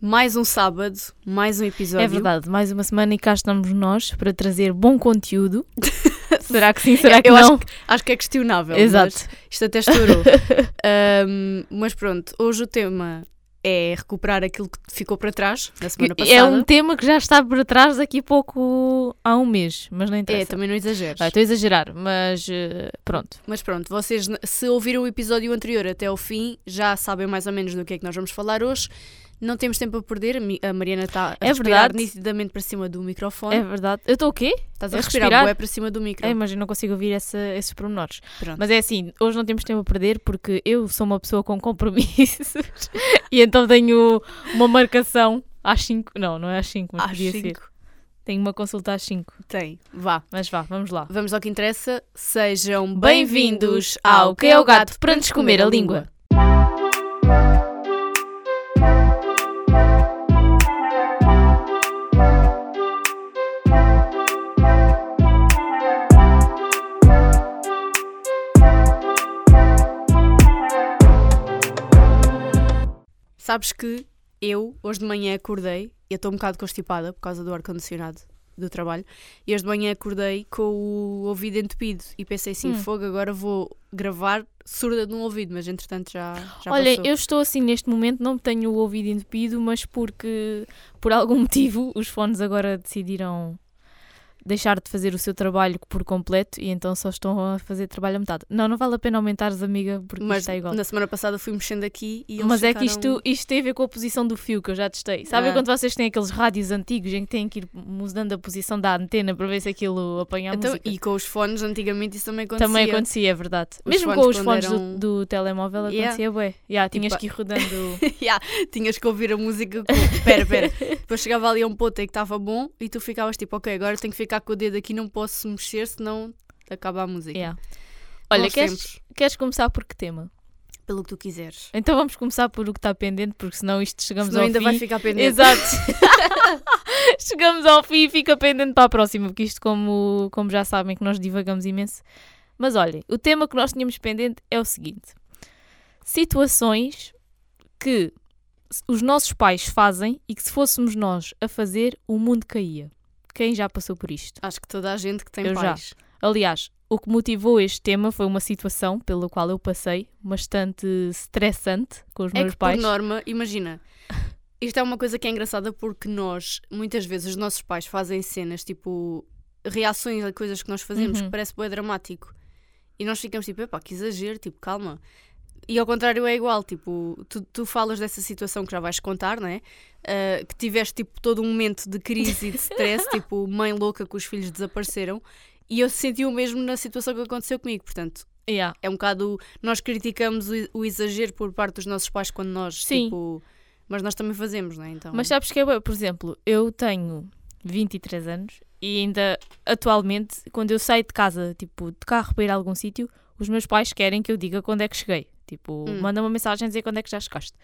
Mais um sábado, mais um episódio. É verdade, mais uma semana e cá estamos nós para trazer bom conteúdo. será que sim, será que Eu não? Acho, que- acho que é questionável. Exato. Isto até estourou. Ahm, mas pronto, hoje o tema é recuperar aquilo que ficou para trás na semana passada. É um tema que já está por trás daqui a pouco, há um mês, mas não É, interessa. também não exageres. Vai, Estou a exagerar, mas eh, pronto. Mas pronto, vocês, se ouviram o episódio anterior até ao fim, já sabem mais ou menos do que é que nós vamos falar hoje. Não temos tempo a perder. a Mariana está a É respirar verdade. nitidamente para cima do microfone. É verdade. Eu estou o quê? Estás a a respirar, respirar? bué para cima do micro. É, mas eu não consigo ouvir essa- esses pormenores. Pronto. Mas é assim, hoje não temos tempo a perder porque eu sou uma pessoa com compromissos e então tenho uma marcação às 5. Não, não é às 5, mas Às podia ser. cinco. Tenho uma consulta às 5. Tem. Vá. Mas vá, vamos lá. Vamos ao que interessa. Sejam Bem-vindos ao Que é o Gato para nos comer a língua. Sabes que eu, hoje de manhã, acordei. Eu estou um bocado constipada por causa do ar-condicionado do trabalho. E hoje de manhã acordei com o ouvido entupido. E pensei assim: Hum. fogo, agora vou gravar surda de um ouvido. Mas entretanto já, já Olha, passou. eu estou assim neste momento, não tenho o ouvido entupido, mas porque por algum motivo os fones agora decidiram deixar de fazer o seu trabalho por completo e então só estão a fazer trabalho a metade. Não, não vale a pena aumentares, amiga, porque Mas isto está igual. na semana passada fui mexendo aqui e eles Mas é que ficaram- isto, isto tem a ver com a posição do fio que eu já testei. Sabem Ah. quando vocês têm aqueles rádios antigos em que têm que ir mudando a posição da antena para ver se aquilo apanha a Então, música? e com os fones, antigamente isso também acontecia. Também acontecia, é verdade. Os Mesmo com os fones eram- do, do telemóvel Yeah. acontecia, bué. Yeah, tinhas Tipo, que ir rodando. Ya, tinhas que ouvir a música com... Pera, pera. Depois chegava ali a um ponto em que estava bom e tu ficavas tipo, ok, agora tenho que ficar com o dedo aqui, não posso mexer, senão acaba a música. Yeah. Olha, Bons queres, tempos, queres começar por que tema? pelo que tu quiseres. Então vamos começar por o que está pendente, porque senão isto chegamos Senão ao ainda fim. vai ficar pendente. Exato. chegamos ao fim e fica pendente para a próxima, porque isto, como, como já sabem, que nós divagamos imenso. Mas olhem, o tema que nós tínhamos pendente é o seguinte: situações que os nossos pais fazem e que se fôssemos nós a fazer, o mundo caía. Quem já passou por isto? Acho que toda a gente que tem Eu já. pais. Aliás, o que motivou este tema foi uma situação pela qual eu passei bastante estressante com os É meus que, pais. por norma, imagina, isto é uma coisa que é engraçada porque nós, muitas vezes, os nossos pais fazem cenas, tipo, reações a coisas que nós fazemos Uhum. que parece bem dramático. E nós ficamos tipo, epá, que exagero, tipo, calma. E ao contrário é igual, tipo, tu, tu falas dessa situação que já vais contar, não é? Ah, que tiveste, tipo, todo um momento de crise e de stress, tipo, mãe louca que os filhos desapareceram. E eu senti o mesmo na situação que aconteceu comigo, portanto, Yeah. é um bocado. Nós criticamos o, o exagero por parte dos nossos pais quando nós, Sim. tipo. Mas nós também fazemos, não é? Então, Mas sabes que é, por exemplo, eu tenho 23 anos e ainda atualmente, quando eu saio de casa, tipo, de carro para ir a algum sítio, os meus pais querem que eu diga quando é que cheguei. Tipo, Hum. manda uma mensagem a dizer quando é que já chegaste.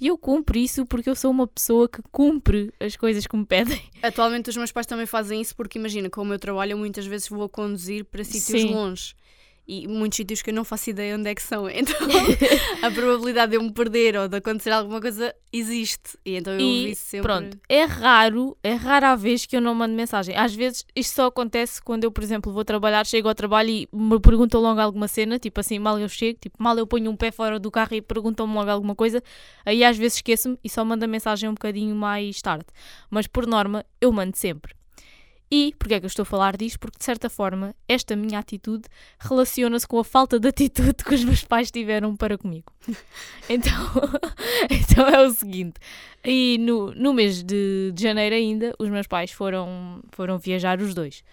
E eu cumpro isso porque eu sou uma pessoa que cumpre as coisas que me pedem. atualmente os meus pais também fazem isso porque, imagina, com o meu trabalho, eu muitas vezes vou conduzir para sítios Sim. longe. E muitos sítios que eu não faço ideia onde é que são. Então, a probabilidade de eu me perder ou de acontecer alguma coisa existe. E então eu E ouvi sempre. Pronto, é raro, é rara a vez que eu não mando mensagem. Às vezes isto só acontece quando eu, por exemplo, vou trabalhar, chego ao trabalho e me perguntam logo alguma cena, tipo assim, mal eu chego, tipo, mal eu ponho um pé fora do carro e perguntam-me logo alguma coisa, aí às vezes esqueço-me e só mando a mensagem um bocadinho mais tarde. Mas por norma, eu mando sempre. E porquê é que eu estou a falar disto? Porque de certa forma, esta minha atitude relaciona-se com a falta de atitude que os meus pais tiveram para comigo. Então, então é o seguinte. E no, no mês de, de janeiro ainda, os meus pais foram, foram viajar os dois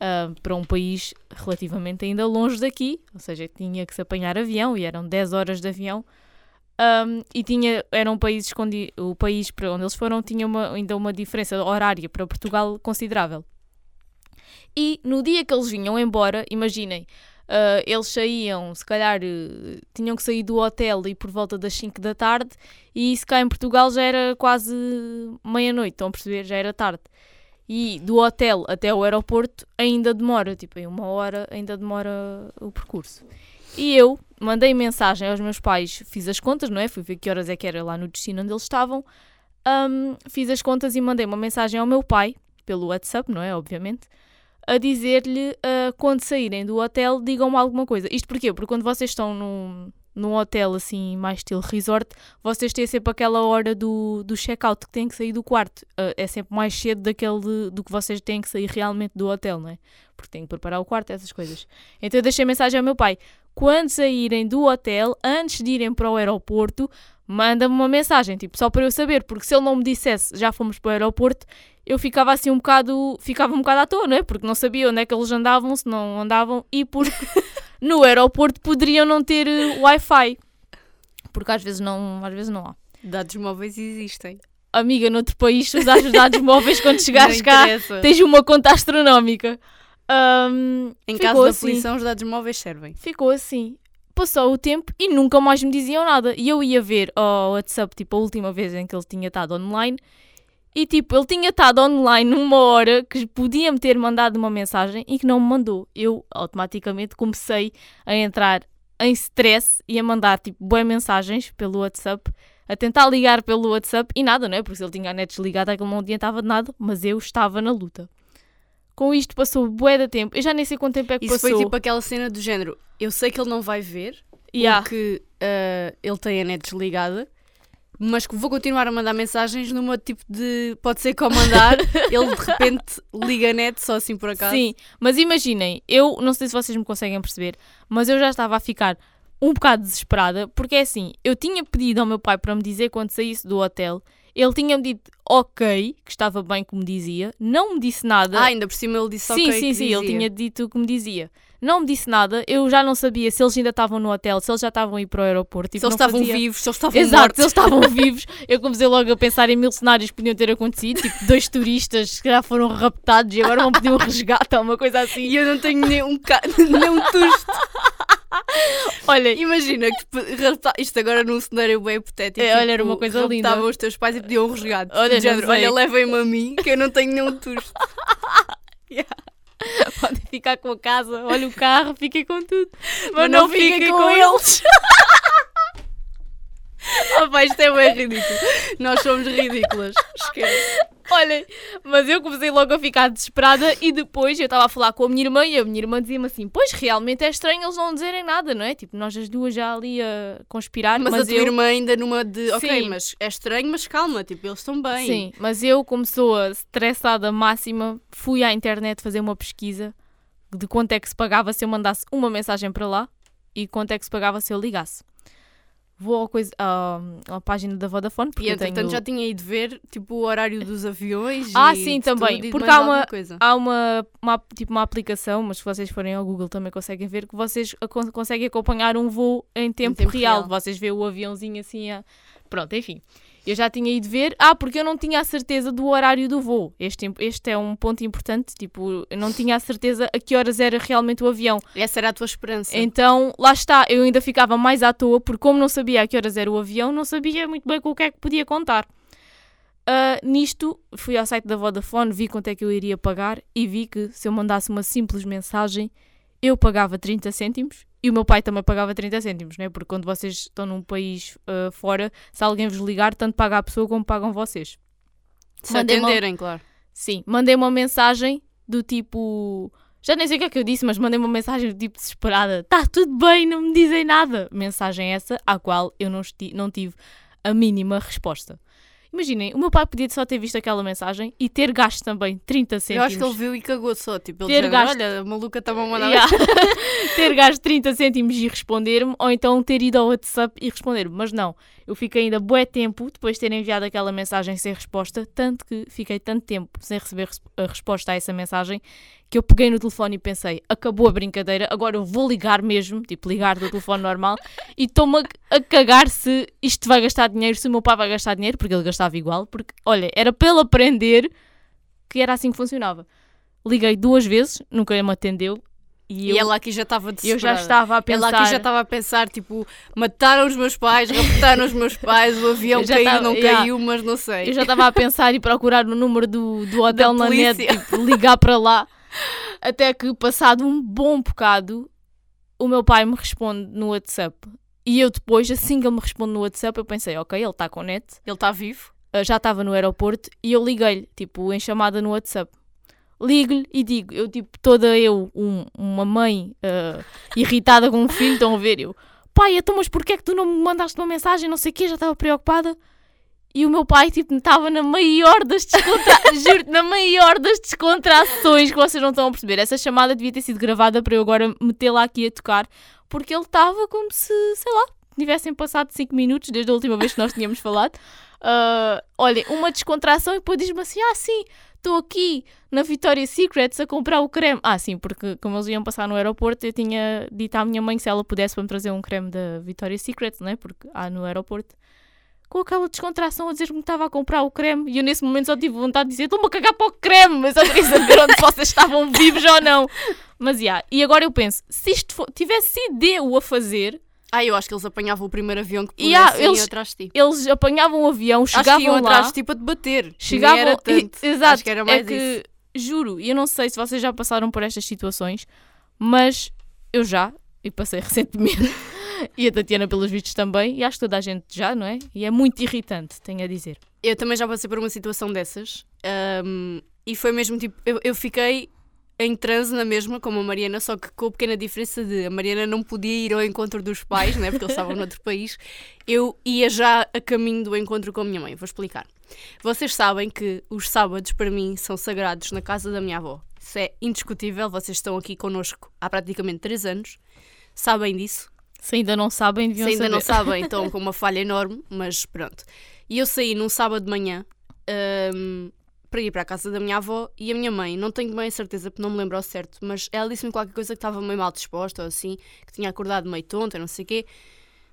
ah, para um país relativamente ainda longe daqui, ou seja, tinha que se apanhar avião e eram 10 horas de avião. Ahm, e tinha, eram países onde o país para onde eles foram tinha uma, ainda uma diferença horária para Portugal considerável. E no dia que eles vinham embora, imaginem, ah, eles saíam, se calhar eh, tinham que sair do hotel e por volta das 5 da tarde, e se cá em Portugal já era quase meia-noite, estão a perceber? Já era tarde. E do hotel até o aeroporto ainda demora, tipo, em uma hora ainda demora o percurso. E eu mandei mensagem aos meus pais, fiz as contas, não é? Fui ver que horas é que era lá no destino onde eles estavam. Ahm, fiz as contas e mandei uma mensagem ao meu pai, pelo WhatsApp, não é? Obviamente, a dizer-lhe ah, quando saírem do hotel, digam-me alguma coisa. Isto porquê? Porque quando vocês estão num, num hotel assim, mais estilo resort, vocês têm sempre aquela hora do, do check-out que têm que sair do quarto. Ah, é sempre mais cedo daquele do que vocês têm que sair realmente do hotel, não é? Porque têm que preparar o quarto, essas coisas. Então eu deixei mensagem ao meu pai. Quando saírem do hotel, antes de irem para o aeroporto, manda-me uma mensagem, tipo, só para eu saber, porque se ele não me dissesse já fomos para o aeroporto, eu ficava assim um bocado, ficava um bocado à toa, não é? Porque não sabia onde é que eles andavam, se não andavam, e porque no aeroporto poderiam não ter eh, Wi-Fi. Porque às vezes não, às vezes não há. Dados móveis existem. Amiga, noutro país, se usares os dados móveis quando chegares cá, tens uma conta astronómica. Ahm, Em caso da assim. poluição, os dados móveis servem. Ficou assim. Passou o tempo e nunca mais me diziam nada. E eu ia ver ao WhatsApp, tipo, a última vez em que ele tinha estado online. E, tipo, ele tinha estado online numa hora que podia-me ter mandado uma mensagem e que não me mandou. Eu, automaticamente, comecei a entrar em stress e a mandar, tipo, boas mensagens pelo WhatsApp. A tentar ligar pelo WhatsApp e nada, não é? Porque se ele tinha a net desligada, aquilo não adiantava de nada. Mas eu estava na luta. Com isto passou bué de tempo. Eu já nem sei quanto tempo é que Isso passou. foi tipo aquela cena do género. Eu sei que ele não vai ver, Yeah. porque ah, ele tem a net desligada, mas que vou continuar a mandar mensagens numa tipo de. Pode ser que ao mandar, ele de repente liga a net só assim por acaso. Sim, mas imaginem, eu não sei se vocês me conseguem perceber, mas eu já estava a ficar um bocado desesperada, porque é assim, eu tinha pedido ao meu pai para me dizer quando saísse do hotel, ele tinha-me dito ok, que estava bem como dizia, não me disse nada. Ah, ainda por cima ele disse sim, ok. sim, que sim, ele tinha dito o que me dizia. Não me disse nada, eu já não sabia se eles ainda estavam no hotel, se eles já estavam a ir para o aeroporto. tipo, Se eles estavam fazia- vivos, se eles estavam Exato, mortos. se eles estavam vivos, eu comecei logo a pensar em mil cenários que podiam ter acontecido, tipo dois turistas que já foram raptados e agora vão pedir um resgate ou uma coisa assim. E eu não tenho nem um, ca... nem um tusto. Olha, Imagina que rapta- isto agora num cenário bem hipotético. É, olha, era uma coisa linda. Raptavam os teus pais e pediam um resgate. Olha, género, sei. olha, levem-me a mim que eu não tenho nenhum tusto. podem ficar com a casa, olha o carro, fiquem com tudo. Mas, Mas não, não fiquem fiquem com, com eles. Oh, pá, isto é bem ridículo. Nós somos ridículas. Esquece. Olhem, mas eu comecei logo a ficar desesperada e depois eu estava a falar com a minha irmã e a minha irmã dizia-me assim: Pois realmente é estranho eles não dizerem nada, não é? Tipo, nós as duas já ali a conspirar, Mas, mas, a tua eu. irmã ainda numa de. Ok, Sim. mas é estranho, mas calma, tipo, eles estão bem. Sim, mas eu, como pessoa estressada máxima, fui à internet fazer uma pesquisa de quanto é que se pagava se eu mandasse uma mensagem para lá e quanto é que se pagava se eu ligasse. Vou ao coisa, à, à página da Vodafone, porque E eu entretanto tenho... já tinha ido ver tipo, o horário dos aviões. Ah, sim, também, tudo porque há uma-. Há uma, uma, tipo, uma aplicação, mas se vocês forem ao Google também conseguem ver, que vocês conseguem acompanhar um voo em tempo, tempo real. real. Vocês veem o aviãozinho assim a... Pronto, enfim. Eu já tinha ido ver. Ah, porque eu não tinha a certeza do horário do voo. Este, este é um ponto importante. Tipo, eu não tinha a certeza a que horas era realmente o avião. Essa era a tua esperança. Então, lá está. Eu ainda ficava mais à toa, porque como não sabia a que horas era o avião, não sabia muito bem com o que é que podia contar. Ah, nisto, fui ao site da Vodafone, vi quanto é que eu iria pagar e vi que se eu mandasse uma simples mensagem, eu pagava 30 cêntimos e o meu pai também pagava 30 cêntimos, né? Porque quando vocês estão num país ah, fora, se alguém vos ligar, tanto paga a pessoa como pagam vocês. Se mandei uma- atenderem, claro. Sim, mandei uma mensagem do tipo. Já nem sei o que é que eu disse, mas mandei uma mensagem do tipo desesperada: Tá tudo bem, não me dizem nada. Mensagem essa à qual eu não, esti- não tive a mínima resposta. Imaginem, o meu pai podia só ter visto aquela mensagem e ter gasto também 30 Eu cêntimos. acho que ele viu e cagou só. Tipo, ele Ter gasto- olha, a maluca estava a mandar. Yeah. ter gasto 30 cêntimos e responder-me, ou então ter ido ao WhatsApp e responder-me. Mas não, eu fiquei ainda bué tempo depois de ter enviado aquela mensagem sem resposta, tanto que fiquei tanto tempo sem receber a resposta a essa mensagem, que eu peguei no telefone e pensei, acabou a brincadeira, agora eu vou ligar mesmo, tipo ligar do telefone normal, e estou-me a, a cagar se isto vai gastar dinheiro, se o meu pai vai gastar dinheiro, porque ele gastava igual, porque, olha, era para ele aprender que era assim que funcionava. Liguei duas vezes, nunca me atendeu, e, E eu, ela aqui já estava eu desesperada. já estava a pensar. Ela aqui já estava a pensar, tipo, mataram os meus pais, raptaram os meus pais, o avião Eu caiu, tava- não yeah. caiu, mas não sei. Eu já estava a pensar e procurar o número do, do hotel Da na net, tipo, ligar para lá. Até que, passado um bom bocado, o meu pai me responde no WhatsApp. E eu depois, assim que ele me responde no WhatsApp, eu pensei, ok, ele está com net. Ele está vivo? ah, já estava no aeroporto e eu liguei-lhe, tipo, em chamada no WhatsApp. Ligo-lhe e digo, eu tipo, toda eu, um- uma mãe ah, irritada com um filho, estão a ver, eu, pai, então mas porquê é que tu não me mandaste uma mensagem, não sei o quê, já estava preocupada. E o meu pai, tipo, estava na maior das descontrações, juro na maior das descontrações que vocês não estão a perceber. Essa chamada devia ter sido gravada para eu agora metê-la aqui a tocar, porque ele estava como se, sei lá, tivessem passado 5 minutos desde a última vez que nós tínhamos falado. Ah, olha, uma descontração e depois diz-me assim: ah, sim, estou aqui na Victoria's Secrets a comprar o creme. Ah, sim, porque como eles iam passar no aeroporto, eu tinha dito à minha mãe se ela pudesse para me trazer um creme da Victoria's Secret, não é? Porque há no aeroporto. Com aquela descontração a dizer que me estava a comprar o creme. E eu nesse momento só tive vontade de dizer: estou-me a cagar para o creme, mas eu queria saber onde vocês estavam vivos ou não. Mas, já. E agora eu penso: se isto fo- tivesse sido eu a fazer, Ah, eu acho que eles apanhavam o primeiro avião que pudessem eles- ir atrás de ti. eles apanhavam o avião, Acho que chegavam iam lá. atrás de ti para te bater. chegavam era tanto. e- exato Acho que era mais é que isso. juro e eu não sei se vocês já passaram por estas situações mas eu já e passei recentemente e a Tatiana pelos vistos também e acho que toda a gente já não é e é muito irritante tenho a dizer Eu também já passei por uma situação dessas. ahm, e foi mesmo tipo, eu, eu fiquei em transe na mesma, como a Mariana, só que com a pequena diferença de a Mariana não podia ir ao encontro dos pais, né, porque eles estavam noutro país. Eu ia já a caminho do encontro com a minha mãe. Vou explicar. Vocês sabem que os sábados para mim são sagrados na casa da minha avó. Isso é indiscutível. Vocês estão aqui connosco há praticamente 3 anos. Sabem disso. Se ainda não sabem deviam Se ainda não saber. sabem, estão com uma falha enorme, mas pronto. E eu saí num sábado de manhã hum, para ir para a casa da minha avó e a minha mãe, não tenho bem a certeza porque não me lembro ao certo, mas ela disse-me qualquer coisa que estava meio mal disposta ou assim, que tinha acordado meio tonta, não sei o quê.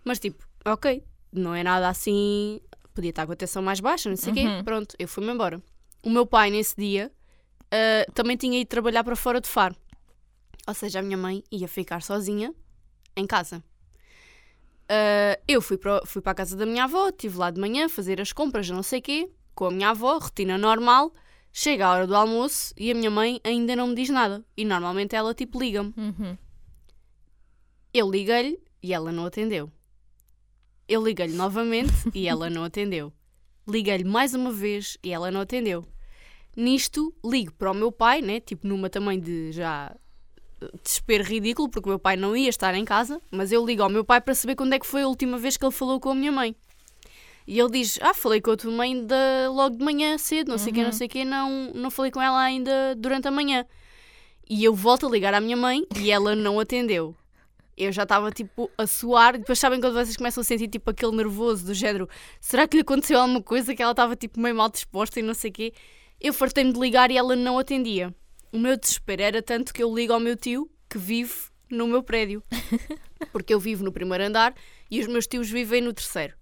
Mas tipo, ok, não é nada assim, podia estar com a tensão mais baixa, não sei o quê. Uhum. Pronto, eu fui-me embora. O meu pai, nesse dia, ah, também tinha ido trabalhar para fora de Faro. Ou seja, a minha mãe ia ficar sozinha em casa. Ah, eu fui para, fui para a casa da minha avó, estive lá de manhã a fazer as compras, não sei quê, com a minha avó, rotina normal. Chega a hora do almoço e a minha mãe ainda não me diz nada. E normalmente ela tipo liga-me. Uhum. Eu liguei-lhe e ela não atendeu. Eu liguei-lhe novamente e ela não atendeu. Liguei-lhe mais uma vez e ela não atendeu. Nisto, ligo para o meu pai, né? Tipo, numa também de já desespero ridículo, porque o meu pai não ia estar em casa, mas eu ligo ao meu pai para saber quando é que foi a última vez que ele falou com a minha mãe. E ele diz: Ah, falei com a tua mãe da- logo de manhã cedo, não sei o quê, não sei o quê, não, não falei com ela ainda durante a manhã. E eu volto a ligar à minha mãe e ela não atendeu. Eu já estava tipo a suar, depois sabem quando vocês começam a sentir tipo aquele nervoso do género: será que lhe aconteceu alguma coisa que ela estava tipo meio mal disposta e não sei o quê? Eu fartei-me de ligar e ela não atendia. O meu desespero era tanto que eu ligo ao meu tio que vive no meu prédio. Porque eu vivo no primeiro andar e os meus tios vivem no terceiro.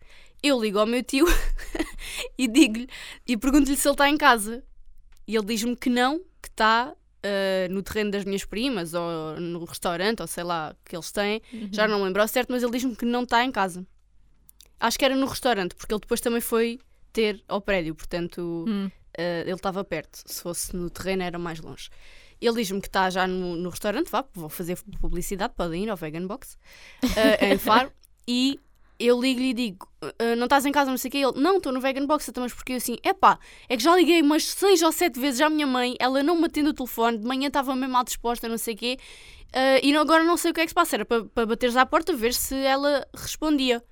Eu ligo ao meu tio e digo-lhe e pergunto-lhe se ele está em casa. E ele diz-me que não, que está ah, no terreno das minhas primas ou no restaurante ou sei lá que eles têm. Já não me lembro ao certo, mas ele diz-me que não está em casa. Acho que era no restaurante, porque ele depois também foi ter ao prédio, portanto Hum. Uh, ele estava perto. Se fosse no terreno, era mais longe. Ele diz-me que está já no, no restaurante. Vá, vou fazer publicidade. Podem ir ao Vegan Box uh, em Faro. E eu ligo-lhe e digo: "Uh, Não estás em casa, não sei o quê. Ele: Não, estou no Vegan Box. Então, mas porque eu assim: Epá, é que já liguei umas seis ou sete vezes à minha mãe. Ela não me atende o telefone. De manhã estava mesmo mal disposta, não sei o quê. E agora não sei o que é que se passa. Era para, para bateres à porta ver se ela respondia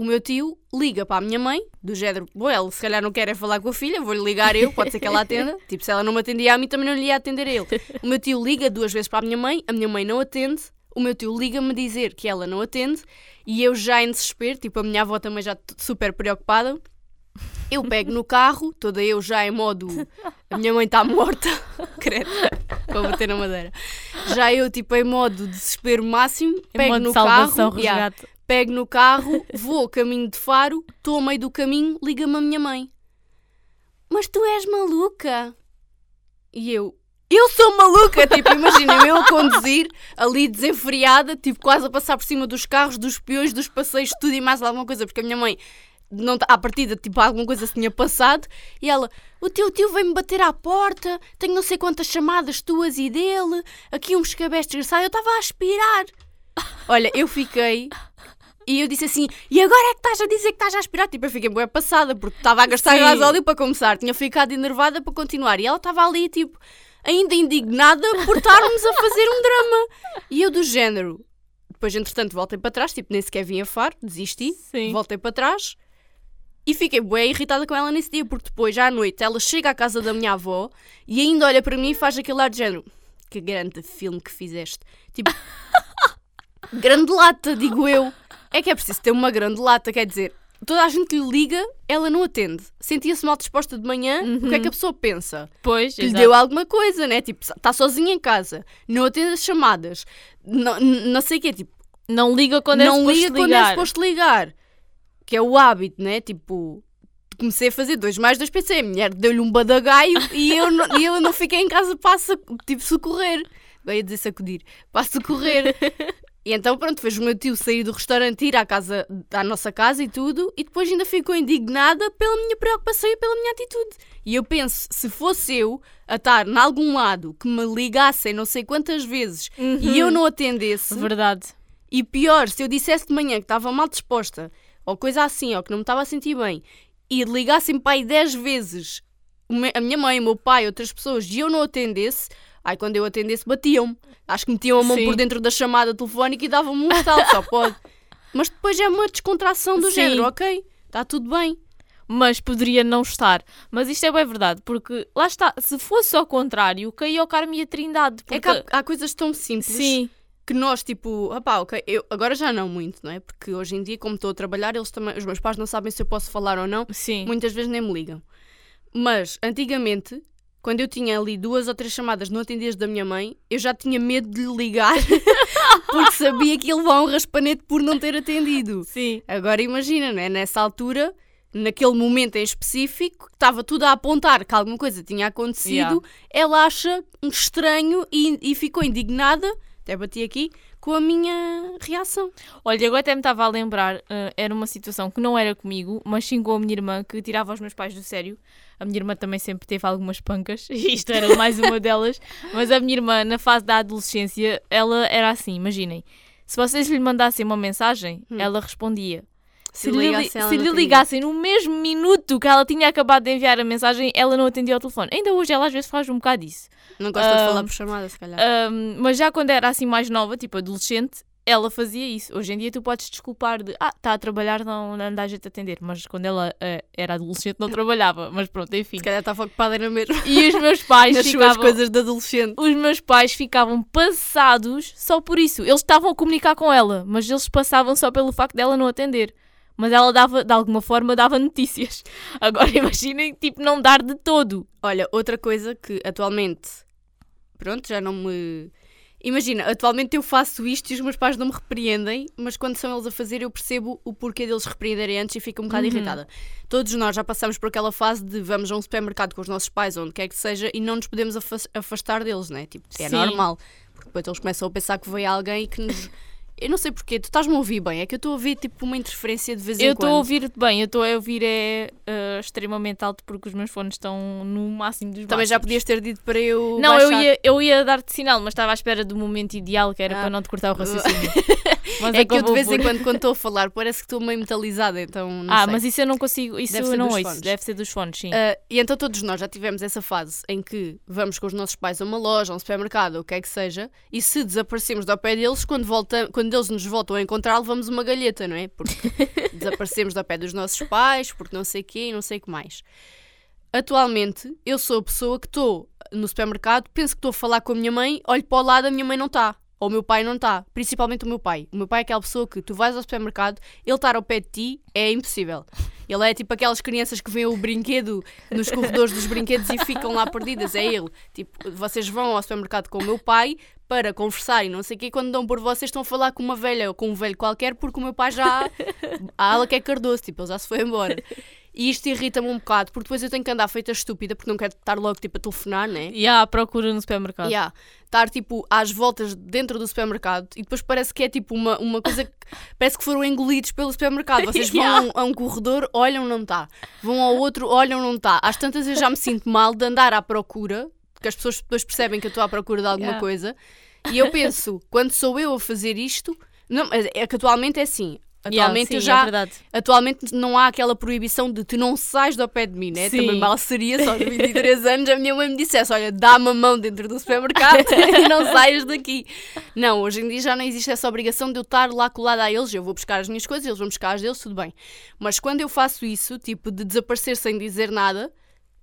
o meu tio liga para a minha mãe, do género, bom, ela se calhar não quer é falar com a filha, vou-lhe ligar eu, pode ser que ela atenda. tipo, se ela não me atendia a mim, também não lhe ia atender a ele. O meu tio liga duas vezes para a minha mãe, a minha mãe não atende, o meu tio liga-me dizer que ela não atende, e eu já em desespero, tipo, a minha avó também já super preocupada. Eu pego no carro, toda eu já em modo. A minha mãe está morta, credo, para bater na madeira. Já eu, tipo, em modo desespero máximo, Em pego no carro. yeah. Pego no carro, vou caminho de Faro, estou a meio do caminho, liga-me a minha mãe. Mas tu és maluca? E eu, eu sou maluca! Tipo, imaginem eu a conduzir, ali desenfreada, tipo, quase a passar por cima dos carros, dos peões, dos passeios, tudo e mais alguma coisa, porque a minha mãe, não, à partida, tipo, alguma coisa se tinha passado, e ela, o teu tio veio-me bater à porta, tenho não sei quantas chamadas tuas e dele, aqui uns cabestos desgraçados, eu estava a aspirar. Olha, eu fiquei E eu disse assim, e agora é que estás a dizer que estás a aspirar? Tipo, eu fiquei bem passada, porque estava a gastar Sim. gasóleo para começar. Tinha ficado enervada para continuar. E ela estava ali, tipo, ainda indignada por estarmos a fazer um drama. E eu do género. Depois, entretanto, voltei para trás, tipo, nem sequer vim a faro, desisti. Sim. Voltei para trás. E fiquei bem irritada com ela nesse dia, porque depois, à noite, ela chega à casa da minha avó e ainda olha para mim e faz aquele ar de género. Que grande filme que fizeste. Tipo, grande lata, digo eu. É que é preciso ter uma grande lata, quer dizer, toda a gente lhe liga, ela não atende. Sentia-se mal disposta de manhã, o que é que a pessoa pensa? Pois, Que lhe deu alguma coisa, né? Tipo, está sozinha em casa, não atende as chamadas, não, não sei o quê, tipo, Não liga quando é não suposto liga quando é suposto ligar. Que é o hábito, né? Tipo, comecei a fazer dois mais dois, pensei, a mulher deu-lhe um badagaio e eu não, e eu não fiquei em casa para tipo, socorrer. Ia dizer sacudir, para socorrer. E então, pronto, fez o meu tio sair do restaurante, ir à, casa, à nossa casa e tudo, e depois ainda ficou indignada pela minha preocupação e pela minha atitude. E eu penso, se fosse eu a estar em algum lado que me ligassem não sei quantas vezes e eu não atendesse, Verdade. e pior, se eu dissesse de manhã que estava mal disposta, ou coisa assim, ou que não me estava a sentir bem, e ligassem aí 10 vezes a minha mãe, o meu pai, outras pessoas, e eu não atendesse, aí quando eu atendesse batiam-me. Acho que metiam a mão Sim. por dentro da chamada telefónica e davam-me um estalo, só pode. Mas depois é uma descontração do Sim. género, ok, está tudo bem. Mas poderia não estar. Mas isto é bem verdade, porque lá está, se fosse ao contrário, caía o Carmo e a Trindade. É Porque... que há, há coisas tão simples Sim, que nós, tipo, opá, ok, eu agora já não muito, não é? Porque hoje em dia, como estou a trabalhar, eles também, os meus pais não sabem se eu posso falar ou não, sim. muitas vezes nem me ligam. Mas antigamente, quando eu tinha ali duas ou três chamadas não atendidas da minha mãe, eu já tinha medo de lhe ligar porque sabia que ia levar um raspanete por não ter atendido. Sim. Agora imagina, não é? Nessa altura, naquele momento em específico, estava tudo a apontar que alguma coisa tinha acontecido, Yeah. ela acha um estranho e, e ficou indignada, até bati aqui, com a minha reação. Olha, agora até me estava a lembrar, eh, era uma situação que não era comigo, mas sim com a minha irmã, que tirava os meus pais do sério. A minha irmã também sempre teve algumas pancas, e isto era mais uma delas. Mas a minha irmã, na fase da adolescência, ela era assim, imaginem. Se vocês lhe mandassem uma mensagem, ela respondia. Se, Se lhe, ligasse, se lhe ligassem no mesmo minuto que ela tinha acabado de enviar a mensagem, ela não atendia ao telefone. Ainda hoje ela às vezes faz um bocado isso. Não gosta de Ah, falar por chamada, se calhar. Um, mas já quando era assim mais nova, tipo adolescente, ela fazia isso. Hoje em dia tu podes desculpar de ah, está a trabalhar, não, não dá jeito de atender. Mas quando ela eh, era adolescente não trabalhava. Mas pronto, enfim. se calhar estava ocupada na mesma. E os meus pais nas suas ficavam, coisas de adolescente. os meus pais ficavam passados só por isso. Eles estavam a comunicar com ela, mas eles passavam só pelo facto dela não atender. Mas ela dava, de alguma forma, dava notícias. Agora imaginem, tipo, não dar de todo. Olha, outra coisa que atualmente, pronto, já não me. Imagina, atualmente eu faço isto e os meus pais não me repreendem, mas quando são eles a fazer eu percebo o porquê deles repreenderem antes e fico um bocado Uhum. irritada. Todos nós já passamos por aquela fase de vamos a um supermercado com os nossos pais, onde quer que seja, e não nos podemos afas- afastar deles, né? Tipo, é Sim. normal. Porque depois eles começam a pensar que veio alguém que nos. Eu não sei porquê, tu estás-me a ouvir bem, é que eu estou a ouvir tipo uma interferência de vez em Eu quando. estou a ouvir-te bem, eu estou a ouvir é eh, extremamente alto porque os meus fones estão no máximo dos Também já máximos. podias ter dito para eu. Não, eu baixar. ia, eu ia dar-te sinal, mas estava à espera do momento ideal que era Ah. para não te cortar o raciocínio. Mas É que eu de vez em por- quando, quando estou a falar, parece que estou meio metalizada, então não Ah, sei. mas isso eu não consigo, isso Deve eu não ouço, fones. deve ser dos fones, sim. Ah, e então todos nós já tivemos essa fase em que vamos com os nossos pais a uma loja, a um supermercado, ou o que é que seja, e se desaparecemos do pé deles, quando, voltam, quando eles nos voltam a encontrar, levamos uma galheta, não é? Porque desaparecemos do pé dos nossos pais, porque não sei o quê não sei o que mais. Atualmente, eu sou a pessoa que estou no supermercado, penso que estou a falar com a minha mãe, olho para o lado, a minha mãe não está. Ou o meu pai não está. Principalmente o meu pai. O meu pai é aquela pessoa que tu vais ao supermercado, ele estar ao pé de ti é impossível. Ele é tipo aquelas crianças que veem o brinquedo nos corredores dos brinquedos e ficam lá perdidas. É ele. Tipo, vocês vão ao supermercado com o meu pai para conversar e não sei o quê. Quando dão por vocês, estão a falar com uma velha ou com um velho qualquer, porque o meu pai já. A ala que é cardoso, tipo, ele já se foi embora. E isto irrita-me um bocado, porque depois eu tenho que andar feita estúpida, porque não quero estar logo tipo a telefonar, né? E a procura no supermercado. Yeah. Estar tipo às voltas dentro do supermercado e depois parece que é tipo uma, uma coisa que parece que foram engolidos pelo supermercado. Vocês vão Yeah. a, um, a um corredor, olham, não está. Vão ao outro, olham, não está. Às tantas eu já me sinto mal de andar à procura, porque as pessoas depois percebem que eu estou à procura de alguma Yeah. coisa. E eu penso, quando sou eu a fazer isto, não, é que atualmente é assim. Atualmente Yeah, sim, já É. Atualmente não há aquela proibição de tu não sais do pé de mim, né? Sim. Também mal seria só aos 23 anos a minha mãe me dissesse: Olha, dá-me a mão dentro do supermercado e não saias daqui. Não, hoje em dia já não existe essa obrigação de eu estar lá colada a eles. Eu vou buscar as minhas coisas, eles vão buscar as deles, tudo bem. Mas quando eu faço isso, tipo de desaparecer sem dizer nada.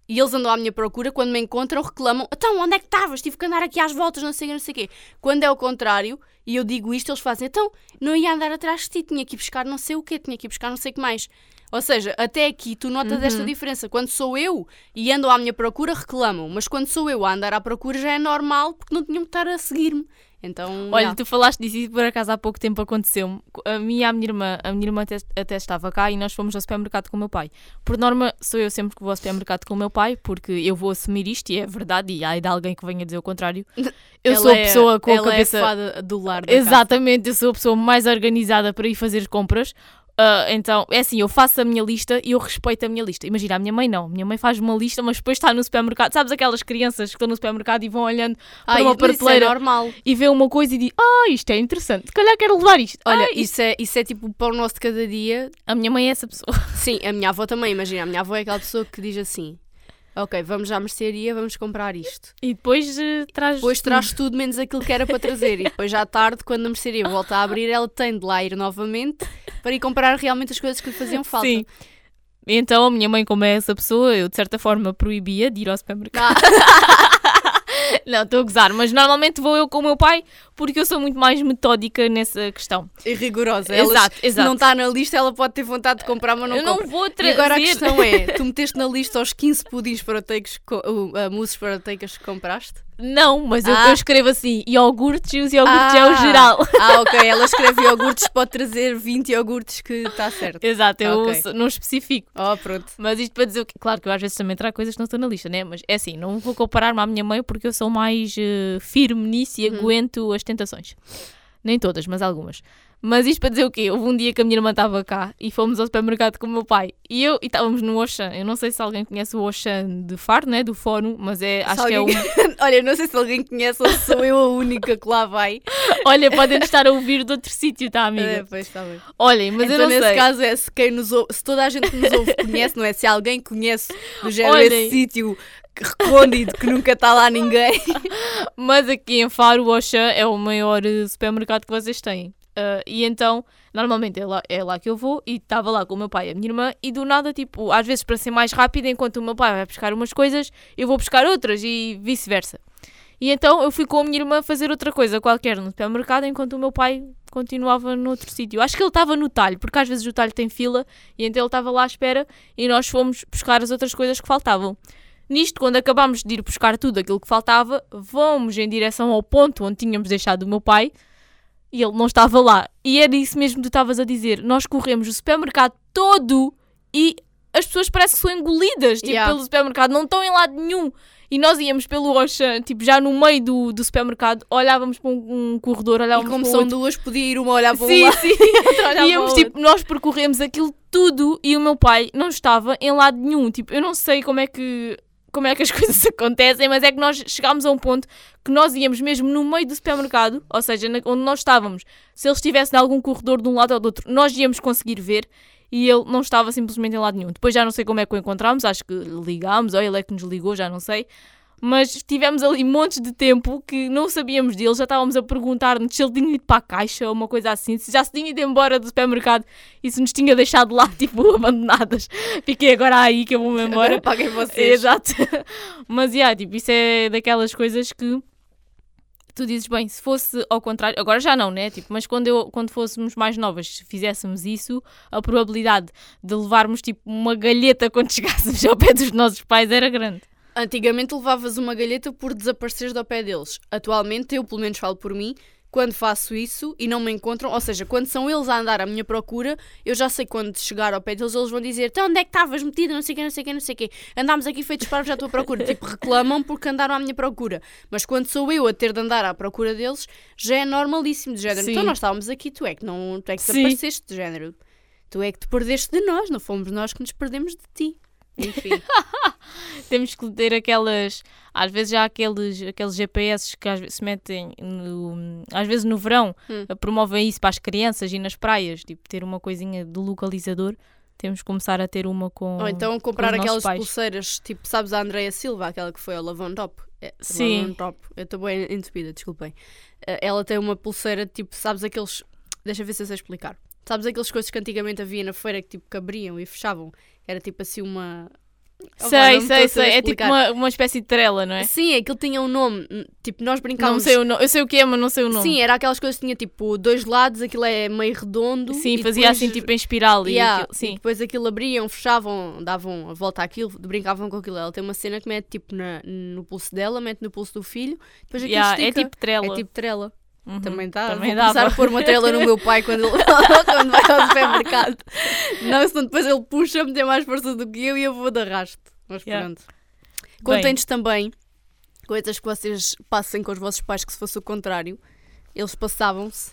E eles andam à minha procura, quando me encontram, reclamam: Então, onde é que estavas? Tive que andar aqui às voltas, não sei o não sei o quê. Quando é o contrário, e eu digo isto, eles fazem: Então, não ia andar atrás de ti, tinha que ir buscar não sei o quê, tinha que ir buscar não sei o que mais. Ou seja, até aqui tu notas esta diferença. Quando sou eu e andam à minha procura, reclamam. Mas quando sou eu a andar à procura, já é normal, porque não tinham que estar a seguir-me. Então, Olha, já. tu falaste disso e por acaso há pouco tempo aconteceu-me. A minha e a minha irmã, a minha irmã até, até estava cá e nós fomos ao supermercado com o meu pai. Por norma, sou eu sempre que vou ao supermercado com o meu pai, porque eu vou assumir isto e é verdade, e há de alguém que venha dizer o contrário. Eu Ela sou a é- pessoa com a ela cabeça. É a do lar da casa. Exatamente, eu sou a pessoa mais organizada para ir fazer compras. Ah, então, é assim, eu faço a minha lista e eu respeito a minha lista. Imagina, a minha mãe não. A minha mãe faz uma lista, mas depois está no supermercado. Sabes aquelas crianças que estão no supermercado e vão olhando para Ai, uma mas isso é prateleira normal. e vê uma coisa e diz: Ah, isto é interessante, se calhar quero levar isto. Olha, Ah, isto- isso é, isso é tipo o pão nosso de cada dia. A minha mãe é essa pessoa. Sim, a minha avó também, imagina. A minha avó é aquela pessoa que diz assim: Ok, vamos à mercearia, vamos comprar isto. E depois eh, traz. Depois tudo. traz tudo menos aquilo que era para trazer. E depois, já à tarde, quando a mercearia volta a abrir, ela tem de lá ir novamente para ir comprar realmente as coisas que lhe faziam falta. Sim. Então a minha mãe, como é essa pessoa, eu de certa forma proibia de ir ao supermercado. Ah, Não, estou a gozar, mas normalmente vou eu com o meu pai porque eu sou muito mais metódica nessa questão. e rigorosa. Ela, Exato, exato. não está na lista, ela pode ter vontade de comprar, mas não eu não compra. vou E trazer. agora a questão é: tu meteste na lista os 15 pudins proteicos, co- uh, mousses proteicas que compraste? Não, mas eu, Ah. eu escrevo assim: iogurtes e os iogurtes é o Ah. geral. Ah, ok. Ela escreve iogurtes, pode trazer 20 iogurtes que está certo. Exato, eu Ok. sou- não especifico. Oh, pronto. Mas isto para dizer o que. Claro que eu às vezes também trago coisas que não estão na lista, né? Mas é assim, não vou comparar-me à minha mãe porque eu sou mais eh, firme nisso e Uhum. aguento as tentações. Nem todas, mas algumas. Mas isto para dizer o quê? Houve um dia que a minha irmã estava cá e fomos ao supermercado com o meu pai e eu e estávamos no Oxan. Eu não sei se alguém conhece o Oxan de Faro, né? Do Fórum, mas é, acho que é um. alguém- Olha, não sei se alguém conhece ou sou eu a única que lá vai. Olha, podem estar a ouvir de outro sítio, tá, amiga? É, pois está bem. Olhem, mas eu então, não nesse sei. caso, é se, quem nos ouve, se toda a gente que nos ouve conhece, não é? Se alguém conhece do género Olhem. esse sítio recôndito que nunca está lá ninguém. Mas aqui em Faro, o Auchan é o maior eh, supermercado que vocês têm. Ah, e então, normalmente é lá, é lá que eu vou e estava lá com o meu pai e a minha irmã e do nada, tipo, às vezes para ser mais rápido, enquanto o meu pai vai buscar umas coisas, eu vou buscar outras e vice-versa. E então eu fui com a minha irmã fazer outra coisa qualquer no supermercado enquanto o meu pai continuava noutro sítio. Acho que ele estava no talho, porque às vezes o talho tem fila e então ele estava lá à espera e nós fomos buscar as outras coisas que faltavam. Nisto, quando acabámos de ir buscar tudo aquilo que faltava, vamos em direção ao ponto onde tínhamos deixado o meu pai e ele não estava lá. E era isso mesmo que tu estavas a dizer. Nós corremos o supermercado todo e as pessoas parecem que são engolidas tipo, Yeah. pelo supermercado, não estão em lado nenhum. E nós íamos pelo Oxan, tipo, já no meio do, do supermercado, olhávamos para um, um corredor, E olhávamos como para o são outro. duas, podia ir uma olhar para um Sim, lado sim. e o Íamos, tipo, nós percorremos aquilo tudo e o meu pai não estava em lado nenhum. Tipo, eu não sei como é que como é que as coisas acontecem, mas é que nós chegámos a um ponto que nós íamos mesmo no meio do supermercado, ou seja, onde nós estávamos. Se ele estivesse em algum corredor de um lado ou do outro, nós íamos conseguir ver e ele não estava simplesmente em lado nenhum. Depois já não sei como é que o encontramos, acho que ligámos, ou ele é que nos ligou, já não sei. Mas tivemos ali montes de tempo que não sabíamos dele, já estávamos a perguntar-nos se ele tinha ido para a caixa ou uma coisa assim, se já se tinha ido embora do supermercado e se nos tinha deixado lá, tipo, abandonadas. Fiquei agora aí que eu vou-me embora. Paguem vocês. Exato. Mas, yeah, tipo, isso é daquelas coisas que tu dizes, bem, se fosse ao contrário, agora já não, né? Tipo, mas quando, eu, quando fôssemos mais novas, se fizéssemos isso, a probabilidade de levarmos, tipo, uma galheta quando chegássemos ao pé dos nossos pais era grande. Antigamente levavas uma galheta por desapareceres do pé deles. Atualmente, eu pelo menos falo por mim, quando faço isso e não me encontram, ou seja, quando são eles a andar à minha procura, eu já sei quando chegar ao pé deles, eles vão dizer: Então onde é que estavas metida? Não sei o que, não sei o que, não sei o que. Andámos aqui feitos para já à procura. tipo, reclamam porque andaram à minha procura. Mas quando sou eu a ter de andar à procura deles, já é normalíssimo, de género. Sim. Então nós estávamos aqui, tu é que não tu é que desapareceste, de género. Tu é que te perdeste de nós, não fomos nós que nos perdemos de ti. Enfim. temos que ter aquelas. Às vezes já há aqueles, aqueles GPS que às vezes se metem no, às vezes no verão, Hum. promovem isso para as crianças e nas praias, tipo ter uma coisinha de localizador. Temos que começar a ter uma com. Ou então comprar nossos aquelas pais. pulseiras, tipo, sabes a Andrea Silva, aquela que foi ao Lavon Top? É, Sim. Top. Eu estou bem entupida, desculpem. Eh, Ela tem uma pulseira, tipo, sabes aqueles. Deixa eu ver se eu sei explicar. Sabes aquelas coisas que antigamente havia na feira que tipo que abriam e fechavam? Era tipo assim uma. Sei, não sei, sei. É tipo uma, uma espécie de trela, não é? Sim, aquilo tinha um nome. Tipo, nós Não brincávamos. sei o nome. Eu sei o que é, mas não sei o nome. Sim, era aquelas coisas que tinha tipo dois lados, aquilo é meio redondo. Sim, e fazia depois- assim tipo em espiral. e aquilo- E sim. depois aquilo abriam, fechavam, davam a volta àquilo, brincavam com aquilo. Ela tem uma cena que mete tipo na- no pulso dela, mete no pulso do filho, depois aquilo Yeah, é estica. tipo trela. É tipo trela. Uhum. Também está. Também Vou dava. começar a pôr uma trela no meu pai quando, ele, quando vai ao supermercado. Não, senão depois ele puxa-me, tem mais força do que eu e eu vou de arrasto. Mas Yeah. pronto. Contem-nos também coisas que vocês passem com os vossos pais que se fosse o contrário, eles passavam-se,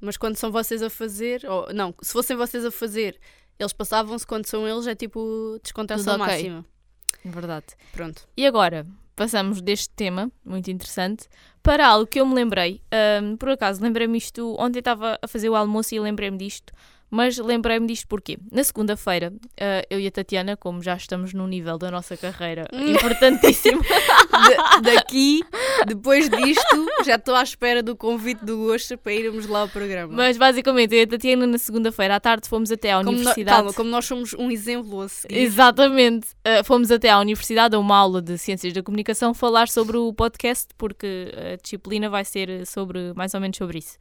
mas quando são vocês a fazer, ou não, se fossem vocês a fazer, eles passavam-se, quando são eles é tipo descontração Tudo ok. máxima. Verdade. Pronto. E agora, passamos deste tema, muito interessante, para algo que eu me lembrei. Ahm, por acaso, lembrei-me isto. Ontem estava a fazer o almoço e lembrei-me disto. Mas lembrei-me disto porquê? Na segunda-feira, ah, eu e a Tatiana, como já estamos num nível da nossa carreira importantíssimo, Da- daqui, depois disto, já estou à espera do convite do Gosto para irmos lá ao programa. mas basicamente eu e a Tatiana na segunda-feira à tarde fomos até à como no- universidade. calma, como nós somos um exemplo a seguir. Exatamente. Uh, fomos até à universidade a uma aula de Ciências da Comunicação falar sobre o podcast, porque a disciplina vai ser sobre mais ou menos sobre isso.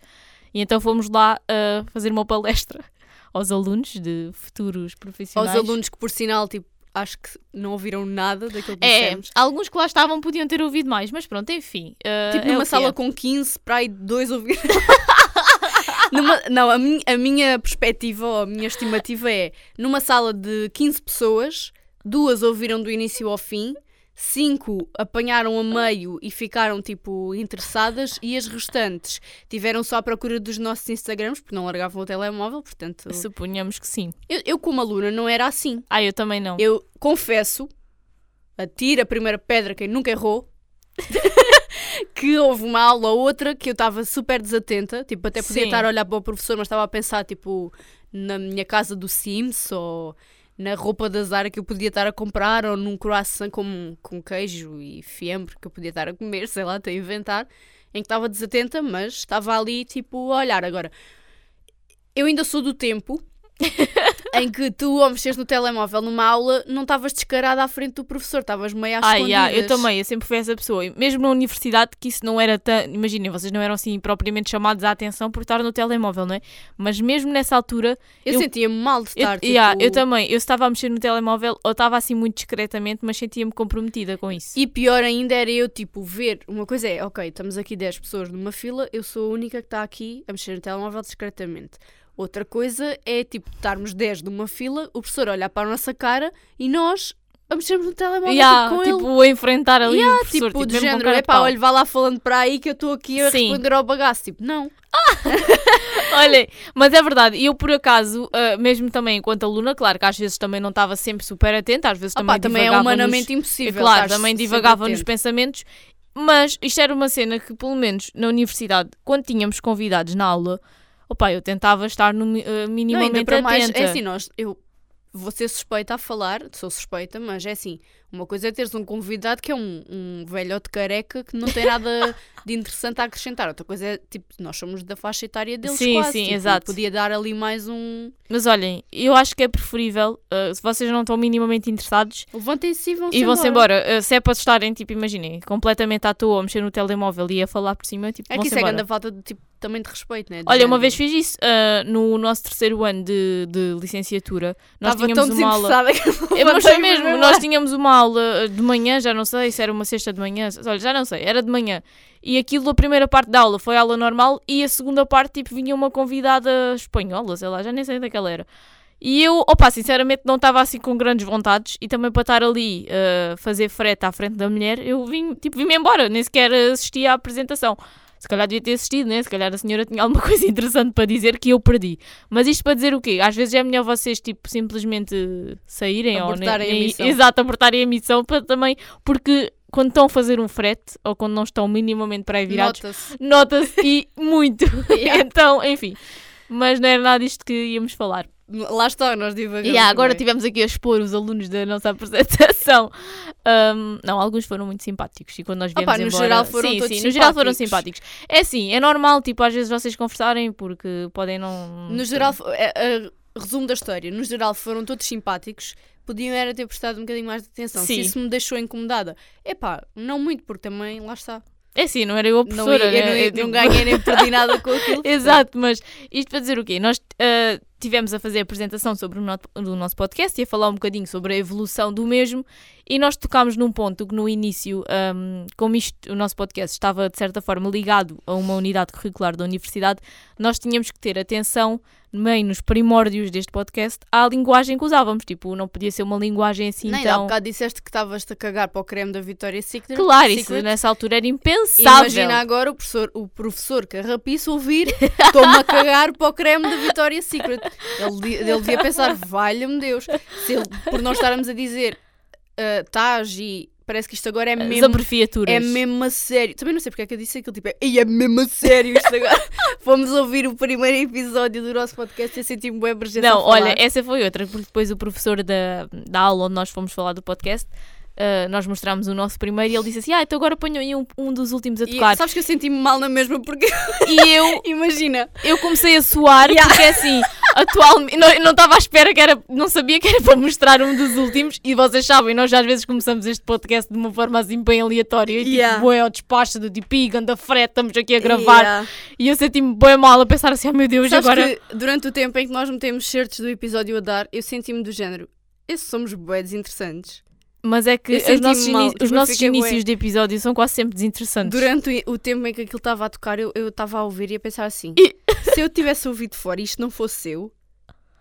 E então fomos lá uh, fazer uma palestra aos alunos de futuros Aos profissionais. alunos que, por sinal, tipo, acho que não ouviram nada daquilo que É, dissemos. alguns que lá estavam podiam ter ouvido mais, mas pronto, enfim. uh, Tipo, é numa que sala é. com 15, para aí dois ouvir. Numa- não, a minha, a minha perspectiva ou a minha estimativa é: numa sala de 15 pessoas, duas ouviram do início ao fim, cinco apanharam a meio e ficaram tipo interessadas, e as restantes tiveram só à procura dos nossos Instagrams, porque não largavam o telemóvel. Portanto, Suponhamos que sim. eu, eu como aluna, não era assim. Ah, eu também não. Eu confesso, atiro a primeira pedra quem nunca errou, que houve uma aula ou outra que eu estava super desatenta, tipo, até podia Sim. estar a olhar para o professor, mas estava a pensar, tipo, na minha casa do Sims ou na roupa da Zara que eu podia estar a comprar ou num croissant com, com queijo e fiambre que eu podia estar a comer, sei lá, até a inventar, em que estava desatenta, mas estava ali, tipo, a olhar. Agora, eu ainda sou do tempo em que tu, ao mexeres no telemóvel numa aula, não estavas descarada à frente do professor, estavas meio às Ah, escondidas. yeah, eu também, eu sempre fui essa pessoa. E Mesmo na universidade, que isso não era tão. Imaginem, vocês não eram assim propriamente chamados à atenção por estar no telemóvel, não é? Mas mesmo nessa altura, Eu, eu- sentia-me mal de eu, estar, tipo... yeah, eu também, eu estava a mexer no telemóvel, ou estava assim muito discretamente, mas sentia-me comprometida com isso. E pior ainda era eu, tipo, ver... Uma coisa é, ok, estamos aqui 10 pessoas numa fila, eu sou a única que está aqui a mexer no telemóvel discretamente. Outra coisa é, tipo, estarmos 10 numa fila, o professor olhar para a nossa cara e nós a mexermos no telemóvel Yeah, tipo, com ele. tipo, a enfrentar ali o professor, Tipo, tipo, do género, é pá, olha, vá lá falando para aí que eu estou aqui a Sim. responder ao bagaço. Tipo, não. Olha, mas é verdade, eu por acaso, ah, mesmo também enquanto aluna, claro que às vezes também não estava sempre super atenta, às vezes Ah também também é humanamente nos- impossível. É claro, também divagava nos pensamentos, mas isto era uma cena que, pelo menos na universidade, quando tínhamos convidados na aula, opa, eu tentava estar no, Não, minimamente ainda para mais, atenta. é assim, nós, eu vou ser suspeita a falar, sou suspeita, mas é assim, uma coisa é teres um convidado que é um, um velhote careca que não tem nada de interessante a acrescentar, outra coisa é, tipo, nós somos da faixa etária deles Sim, quase, sim, tipo, exato. podia dar ali mais um... Mas olhem, eu acho que é preferível, eh, se vocês não estão minimamente interessados, Levantem-se e vão-se e vão-se embora. Eh, se é para estarem, tipo, imaginem, completamente à toa, a mexer no telemóvel e a falar por cima, tipo, É que isso é embora. grande falta de, tipo, também de respeito, né? De Olha, uma vez fiz isso ah, no nosso terceiro ano de, de licenciatura. Nós Estava tínhamos tão uma aula. que É, mas foi mesmo, nós tínhamos uma aula de manhã, já não sei se era uma sexta de manhã, olha, já não sei, era de manhã. E aquilo, a primeira parte da aula foi aula normal e a segunda parte, tipo, vinha uma convidada espanhola, sei lá, já nem sei daquela era. E eu, opa, sinceramente não estava assim com grandes vontades e também para estar ali a fazer frete à frente da mulher, eu vim, tipo, vim-me embora, nem sequer assisti à apresentação. Se calhar devia ter assistido, né? Se calhar a senhora tinha alguma coisa interessante para dizer que eu perdi. Mas isto para dizer o quê? Às vezes é melhor vocês, tipo, simplesmente saírem Abortarem ou a nem, missão. Exato, abortarem a missão para também. Porque quando estão a fazer um frete ou quando não estão minimamente para aí virados, Nota-se. nota-se e muito. Yeah. então, enfim. Mas não era nada disto que íamos falar. Lá está, nós divagamos. E agora não é? tivemos aqui a expor os alunos da nossa apresentação. Um, não, alguns foram muito simpáticos. E quando nós viemos Opa, no embora... geral foram sim, todos sim, no geral foram simpáticos. É assim, é normal, tipo, às vezes vocês conversarem porque podem não... No geral, é, é, resumo da história, no geral foram todos simpáticos, podiam era ter prestado um bocadinho mais de atenção. Sim. Se isso me deixou incomodada, epá, não muito, porque também, lá está. É assim, não era eu a Não, professora, ia- eu né? não, ia- É não tipo- ganhei nem perdi nada com aquilo. Exato, mas isto para dizer o quê? Nós ah, tivemos a fazer a apresentação sobre o, no do nosso podcast e a falar um bocadinho sobre a evolução do mesmo e nós tocámos num ponto que no início, ahm, como isto, o nosso podcast estava de certa forma ligado a uma unidade curricular da universidade, nós tínhamos que ter atenção, meio nos primórdios deste podcast, à linguagem que usávamos. Tipo, não podia ser uma linguagem assim Nem há tão... bocado disseste que estavas-te a cagar para o creme da Vitória Secret. Claro, isso Secret. nessa altura era impensável. Imagina agora o professor, o professor Carrapiço ouvir estou-me a cagar para o creme da Vitória Secret. Ele, ele devia pensar, valha-me Deus, se ele, por nós estarmos a dizer uh, Taj e parece que isto agora é mesmo, é mesmo a sério. Também não sei porque é que eu disse aquilo, tipo, é, "Ei, é mesmo a sério isto agora. Fomos ouvir o primeiro episódio do nosso podcast e eu senti-me bem Não, olha, essa foi outra, porque depois o professor da, da aula onde nós fomos falar do podcast, ah, nós mostramos o nosso primeiro e ele disse assim: Ah, então agora ponham aí um, um dos últimos a E tocar. sabes que eu senti-me mal na mesma porque, E eu, imagina, eu comecei a suar, Yeah. porque assim, atualmente, não- estava à espera que era, não sabia que era para mostrar um dos últimos. E vocês sabem, nós já às vezes começamos este podcast de uma forma assim bem aleatória, e Yeah. tipo, bué ao despacho do tipo, "Ih, ganda frete, estamos aqui a gravar. Yeah. E eu senti-me bem mal a pensar assim: Ah, meu Deus, Sabes agora. que durante o tempo em que nós metemos certos do episódio a dar, eu senti-me do género. Esses somos bué desinteressantes. Mas é que Eu os nossos, mal, tipo, os eu nossos inícios de episódio são quase sempre desinteressantes. Durante o, o tempo em que aquilo estava a tocar, eu eu estava a ouvir e a pensar assim: E- se eu tivesse ouvido fora e isto não fosse seu,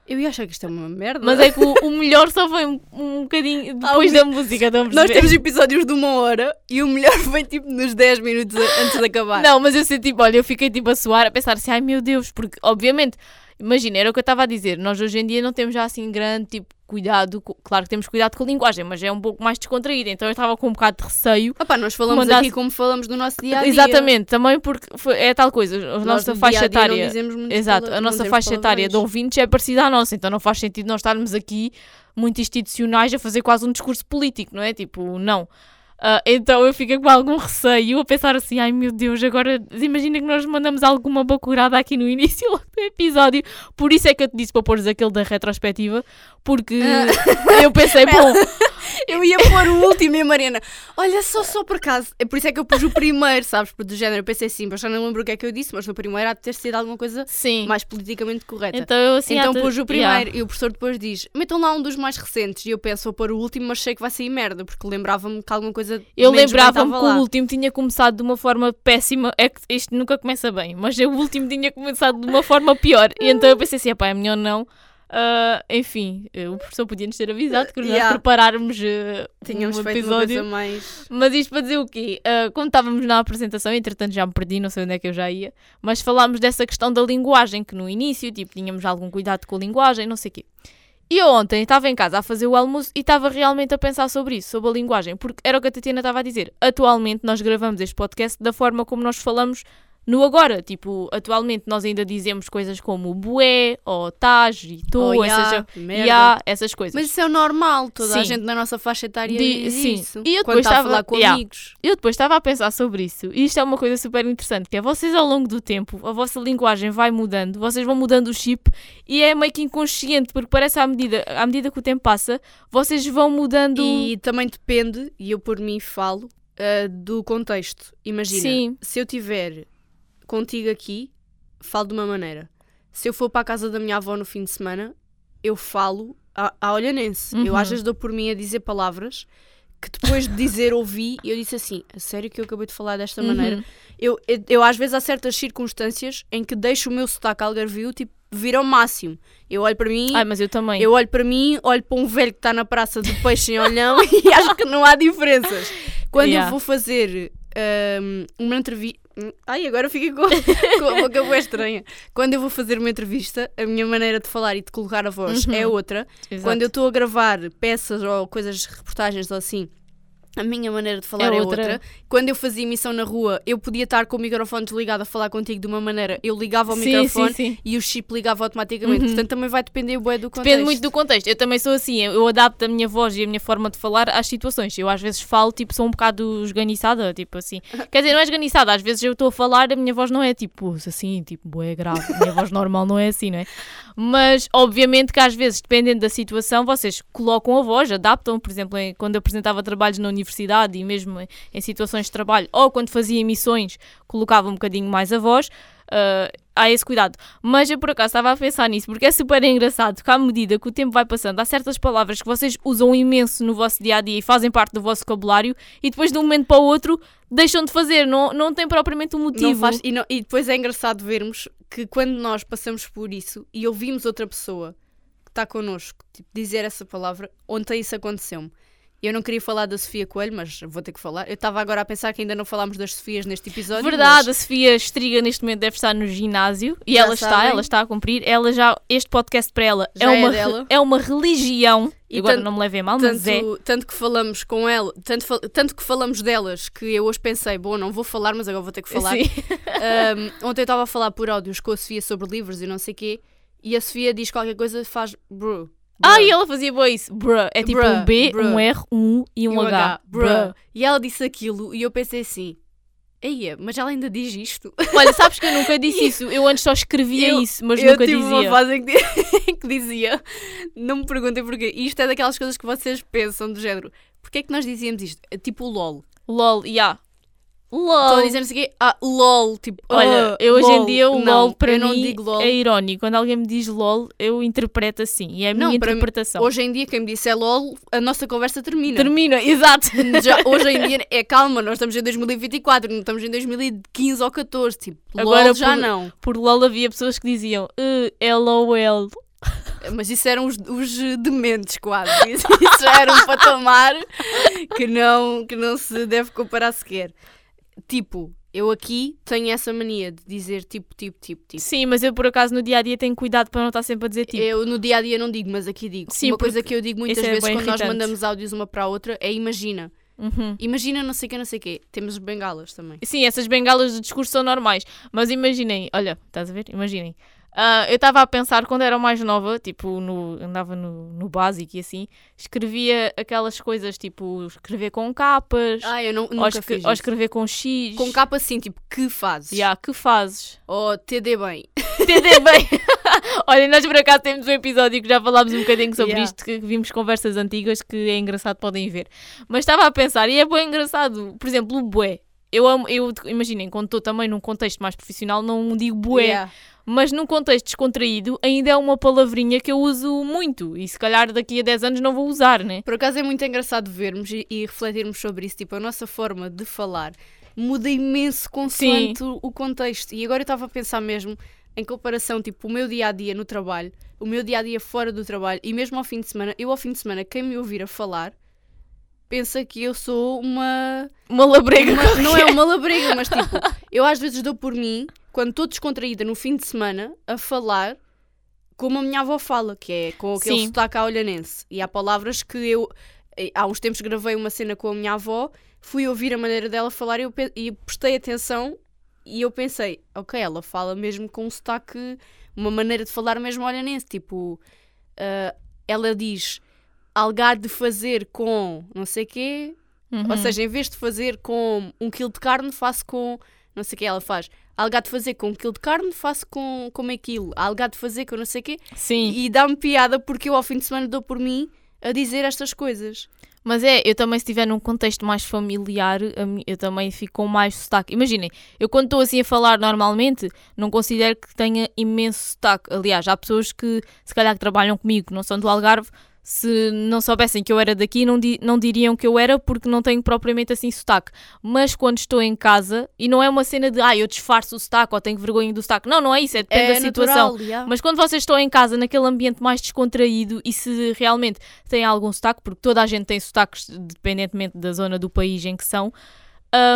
eu ia achar que isto é uma merda. Mas é que o, o melhor só foi um, um bocadinho depois da música, estão a Nós temos episódios de uma hora e o melhor vem tipo nos 10 minutos a- antes de acabar. Não, mas eu senti, tipo, olha, eu fiquei tipo a suar, a pensar assim, ai meu Deus, porque obviamente, imagina, era o que eu estava a dizer, nós hoje em dia não temos já assim grande tipo cuidado, claro que temos cuidado com a linguagem, mas é um pouco mais descontraída, então eu estava com um bocado de receio. Opá, nós falamos Mandasse- aqui como falamos do nosso dia a dia. Exatamente, também porque foi- é tal coisa, a Nós nossa no faixa não etária. dizemos Exato, a nossa faixa etária de ouvintes é parecida à nossa, então não faz sentido nós estarmos aqui muito institucionais a fazer quase um discurso político, não é? Tipo, não. Ah, então eu fico com algum receio a pensar assim, ai meu Deus, agora imagina que nós mandamos alguma bacurada aqui no início do episódio. Por isso é que eu te disse para pôres aquele da retrospectiva, porque Ah. eu pensei, bom, Eu ia pôr o último e a Mariana. Olha, só, só por acaso. É por isso é que eu pus o primeiro, sabes? Porque do género eu pensei assim, mas já não lembro o que é que eu disse, mas no primeiro há de ter sido alguma coisa sim. mais politicamente correta. Então eu assim, então pus o yeah. primeiro e o professor depois diz: metam lá um dos mais recentes. E eu penso, vou pôr o último, mas sei que vai sair merda, porque lembrava-me que alguma coisa. Eu menos bem lembrava-me que lá. o último tinha começado de uma forma péssima. É que isto nunca começa bem, mas o último tinha começado de uma forma pior. E então eu pensei assim: pá, é melhor não. Ah, enfim, eh, o professor podia-nos ter avisado que nós Yeah. prepararmos eh, Tínhamos um feito uma episódio. coisa mais. Mas isto para dizer o quê? Quando estávamos na apresentação, entretanto já me perdi, não sei onde é que eu já ia, mas falámos dessa questão da linguagem, que no início, tipo, tínhamos algum cuidado com a linguagem, não sei o quê. E eu ontem estava em casa a fazer o almoço e estava realmente a pensar sobre isso, sobre a linguagem, porque era o que a Tatiana estava a dizer. Atualmente nós gravamos este podcast da forma como nós falamos no agora. Tipo, atualmente nós ainda dizemos coisas como bué, ou taj, e tu, Oh, essas, ya, merda. ya, essas coisas. Mas isso é o normal, toda a Sim. gente na nossa faixa etária Di- diz sim. isso. E eu depois a estava- falar com Yeah. amigos. Eu depois estava a pensar sobre isso e isto é uma coisa super interessante, que é vocês ao longo do tempo, a vossa linguagem vai mudando, vocês vão mudando o chip e é meio que inconsciente, porque parece à medida, à medida que o tempo passa, vocês vão mudando... E também depende, e eu por mim falo, ah, do contexto. Imagina, Sim. se eu tiver contigo aqui, falo de uma maneira. Se eu for para a casa da minha avó no fim de semana, eu falo à, à olhanense. Eu Uhum. às vezes dou por mim a dizer palavras que depois de dizer ouvi, eu disse assim, a sério que eu acabei de falar desta Uhum. maneira? Eu, eu, eu, às vezes há certas circunstâncias em que deixo o meu sotaque algarvio tipo, vir ao máximo. Eu olho para mim, Ai, mas eu também. eu olho para mim, olho para um velho que está na praça de peixe em olhão e acho que não há diferenças. Quando Yeah. eu vou fazer hum, uma entrevista, Ai, agora fiquei com, com a boca estranha. Quando eu vou fazer uma entrevista, a minha maneira de falar e de colocar a voz Uhum. é outra. Exato. Quando eu estou a gravar peças ou coisas, reportagens ou assim, a minha maneira de falar É é outra. outra. Quando eu fazia emissão na rua, eu podia estar com o microfone desligado a falar contigo de uma maneira, eu ligava o Sim, microfone sim, sim. e o chip ligava automaticamente. Uhum. Portanto, também vai depender bué do contexto. Depende muito do contexto. Eu também sou assim, eu adapto a minha voz e a minha forma de falar às situações. Eu às vezes falo, tipo, sou um bocado esganiçada, tipo assim. Quer dizer, não é esganiçada, às vezes eu estou a falar, a minha voz não é tipo assim, tipo, é grave. A minha voz normal não é assim, não é? Mas, obviamente, que às vezes, dependendo da situação, vocês colocam a voz, adaptam. Por exemplo, em- quando eu apresentava trabalhos na universidade e mesmo em- situações de trabalho, ou quando fazia emissões, colocava um bocadinho mais a voz. ah, há esse cuidado. Mas eu por acaso estava a pensar nisso, porque é super engraçado que à medida que o tempo vai passando, há certas palavras que vocês usam imenso no vosso dia a dia e fazem parte do vosso vocabulário e depois de um momento para o outro deixam de fazer, não, não tem propriamente um motivo. Faz- e, não- e depois é engraçado vermos que quando nós passamos por isso e ouvimos outra pessoa que está connosco tipo, dizer essa palavra, ontem isso aconteceu-me. Eu não queria falar da Sofia Coelho, mas vou ter que falar. Eu estava agora a pensar que ainda não falámos das Sofias neste episódio. Verdade, mas a Sofia Estriga neste momento deve estar no ginásio e Já ela está, sabem. ela está a cumprir. Ela já, este podcast para ela Já é é uma, dela. é uma religião. E Agora tanto- não me levem mal, mas é. Tanto, tanto que falamos com ela, tanto, tanto que falamos delas, que eu hoje pensei, bom, não vou falar, mas agora vou ter que falar. Um, ontem eu estava a falar por áudios com a Sofia sobre livros e não sei o quê, e a Sofia diz qualquer coisa faz bro. Ah, e ela fazia boa isso. Bruh. É tipo Bruh, um B, bruh. um R, um U e um, E um H. bruh. Bruh. E ela disse aquilo e eu pensei assim: Eia, mas ela ainda diz isto. Olha, sabes que eu nunca disse isso. Eu antes só escrevia Eu- isso, mas eu nunca tive dizia. uma fase em que, em que dizia: Não me perguntem porquê. Isto é daquelas coisas que vocês pensam do género. Porquê é que nós dizíamos isto? É Tipo o LOL. LOL, yeah. Estão LOL. a dizer não sei o quê. Ah, LOL. Tipo, Olha, ah, eu hoje em dia o Não, LOL para não mim é irónico. Quando alguém me diz LOL, eu interpreto assim. E é a Não, minha para mim, interpretação. Hoje em dia, quem me disse é LOL, a nossa conversa termina. Termina, exato. Já, hoje em dia é calma, nós estamos em 2024, não estamos em 2015 ou 14. Tipo, Agora LOL já por- não. Por LOL havia pessoas que diziam "Eh, LOL. Mas isso eram os, os dementes quase. Isso, isso era um patamar que não, que não se deve comparar sequer. Tipo, eu aqui tenho essa mania de dizer tipo, tipo, tipo, tipo. Sim, mas eu por acaso no dia a dia tenho cuidado para não estar sempre a dizer tipo. Eu no dia a dia não digo, mas aqui digo. Sim, uma coisa que eu digo muitas é vezes quando nós irritante. mandamos áudios uma para a outra é imagina. Uhum. Imagina não sei o que, não sei o quê. Temos bengalas também. Sim, essas bengalas de discurso são normais. Mas imaginem, olha, estás a ver? Imaginem. Ah, eu estava a pensar quando era mais nova, tipo, no, andava no, no básico e assim, escrevia aquelas coisas tipo escrever com capas, Ah, eu não, ou, nunca fiz ou escrever com X. Com capa assim, tipo, que fazes? Yeah, que fazes? Ou TD bem. Entender bem. Olha, nós por acaso temos um episódio que já falámos um bocadinho sobre Yeah. isto, que vimos conversas antigas que é engraçado, podem ver. Mas estava a pensar, e é bem engraçado, por exemplo, o bué. Eu amo, eu imaginem, quando estou também num contexto mais profissional, não digo bué, Yeah. Mas num contexto descontraído ainda é uma palavrinha que eu uso muito e se calhar daqui a 10 anos não vou usar, né? Por acaso é muito engraçado vermos e, e refletirmos sobre isso. Tipo, a nossa forma de falar muda imenso consoante o, o contexto. E agora eu estava a pensar mesmo em comparação, tipo, o meu dia a dia no trabalho, o meu dia a dia fora do trabalho e mesmo ao fim de semana. Eu, ao fim de semana, quem me ouvir a falar pensa que eu sou uma. Uma labrega. uma- não é uma labrega, mas tipo, eu às vezes dou por mim, quando estou descontraída no fim de semana, a falar como a minha avó fala, que é com aquele Sim. sotaque olhanense. E há palavras que eu. eh, Há uns tempos gravei uma cena com a minha avó, fui ouvir a maneira dela falar e, eu e prestei atenção e eu pensei, ok, ela fala mesmo com um sotaque, uma maneira de falar mesmo olhanense. Tipo, ah, ela diz algar de fazer com não sei quê, Uhum. ou seja, em vez de fazer com um quilo de carne, faço com. Não sei o que ela faz. Algar de fazer com um quilo de carne, faço com, com meio quilo. Algar de fazer com não sei o quê. Sim. E dá-me piada porque eu ao fim de semana dou por mim a dizer estas coisas. Mas é, eu também, se estiver num contexto mais familiar, eu também fico com mais sotaque. Imaginem, eu quando estou assim a falar normalmente, não considero que tenha imenso sotaque. Aliás, há pessoas que, se calhar, que trabalham comigo, que não são do Algarve, se não soubessem que eu era daqui, não, di- não diriam que eu era porque não tenho propriamente assim sotaque. Mas quando estou em casa, e não é uma cena de, ah, eu disfarço o sotaque ou tenho vergonha do sotaque. Não, não é isso, é depende da situação. natural, yeah. Mas quando vocês estão em casa, naquele ambiente mais descontraído e se realmente têm algum sotaque, porque toda a gente tem sotaques, independentemente da zona do país em que são,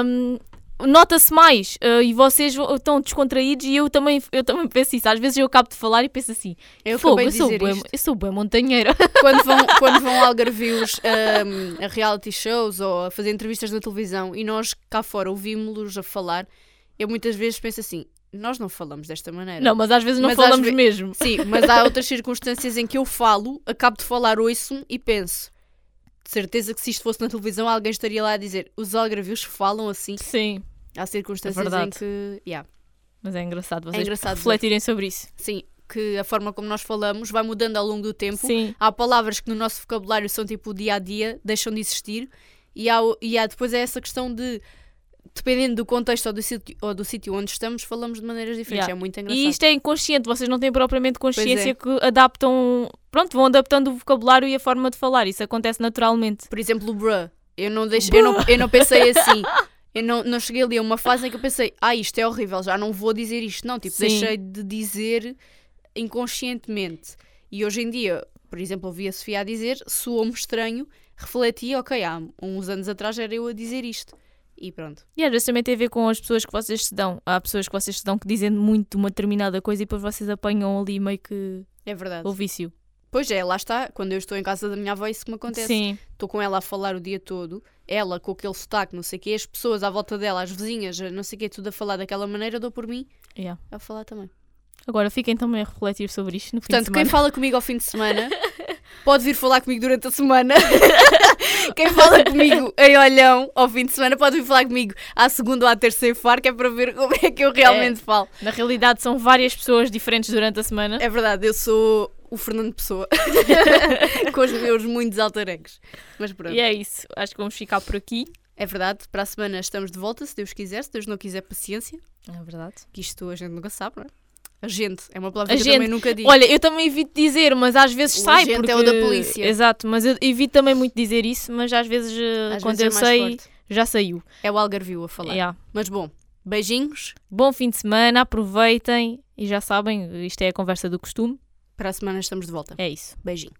hum, nota-se mais uh, e vocês estão descontraídos e eu também, eu também penso isso. Às vezes eu acabo de falar e penso assim: Eu fogo, eu sou, isto. eu sou bem montanheira. quando vão, quando vão algarvios um, a reality shows ou a fazer entrevistas na televisão e nós cá fora ouvimos-los a falar, eu muitas vezes penso assim, nós não falamos desta maneira. não, mas às vezes não Mas falamos ve- mesmo. Sim, mas há outras circunstâncias em que eu falo, acabo de falar, ouço-me e penso. De certeza que se isto fosse na televisão, alguém estaria lá a dizer os algarvios falam assim. Sim, Há circunstâncias em verdade. que. yeah, mas é engraçado vocês engraçado ver. refletirem sobre isso. sim, que a forma como nós falamos vai mudando ao longo do tempo. Sim, Há palavras que no nosso vocabulário são tipo dia a dia, deixam de existir, e há, e há depois é essa questão de, dependendo do contexto ou do sítio, ou do sítio onde estamos, falamos de maneiras diferentes. Yeah. É muito engraçado. e isto é inconsciente, vocês não têm propriamente Pois é. consciência que adaptam, pronto, vão adaptando o vocabulário e a forma de falar. Isso acontece naturalmente. Por exemplo, o bruh. Eu não, deixo, eu não, eu não pensei assim. Eu não, não cheguei ali a uma fase em que eu pensei, ah, isto é horrível, já não vou dizer isto. Não, tipo, Sim. deixei de dizer inconscientemente. E hoje em dia, por exemplo, ouvi a Sofia a dizer, soou-me estranho, refleti, ok, há uns anos atrás era eu a dizer isto. E pronto. E às vezes também tem a ver com as pessoas que vocês se dão. Há pessoas que vocês se dão que dizem muito uma determinada coisa e depois vocês apanham ali meio que É verdade. o vício. Pois é, lá está. Quando eu estou em casa da minha avó, isso que me acontece. Sim, Estou com ela a falar o dia todo, ela com aquele sotaque, não sei o quê, as pessoas à volta dela, as vizinhas, não sei o quê, tudo a falar daquela maneira, dou por mim yeah. a falar também. Agora fiquem também a refletir sobre isto no fim Portanto, de quem semana. fala comigo ao fim de semana pode vir falar comigo durante a semana. quem fala comigo em olhão ao fim de semana pode vir falar comigo à segunda ou à terceira far, que é para ver como é que eu realmente falo. Na realidade são várias pessoas diferentes durante a semana. É verdade, eu sou o Fernando Pessoa com os meus muitos alter egos. Mas pronto. E é isso. Acho que vamos ficar por aqui. É verdade, para a semana estamos de volta, se Deus quiser, se Deus não quiser, paciência, É verdade. que isto a gente nunca sabe, não é? A gente, é uma palavra A que eu gente. também nunca digo. Olha, eu também evito dizer, mas às vezes O sai agente porque... é o da polícia. Exato, mas eu evito também muito dizer isso, mas às vezes eh, Às quando vezes eu é sei, forte. já saiu. É o Algarvio a falar. Yeah. Mas bom, beijinhos, Bom fim de semana, aproveitem e já sabem, isto é a conversa do costume. Para a semana estamos de volta. É isso. Beijinho.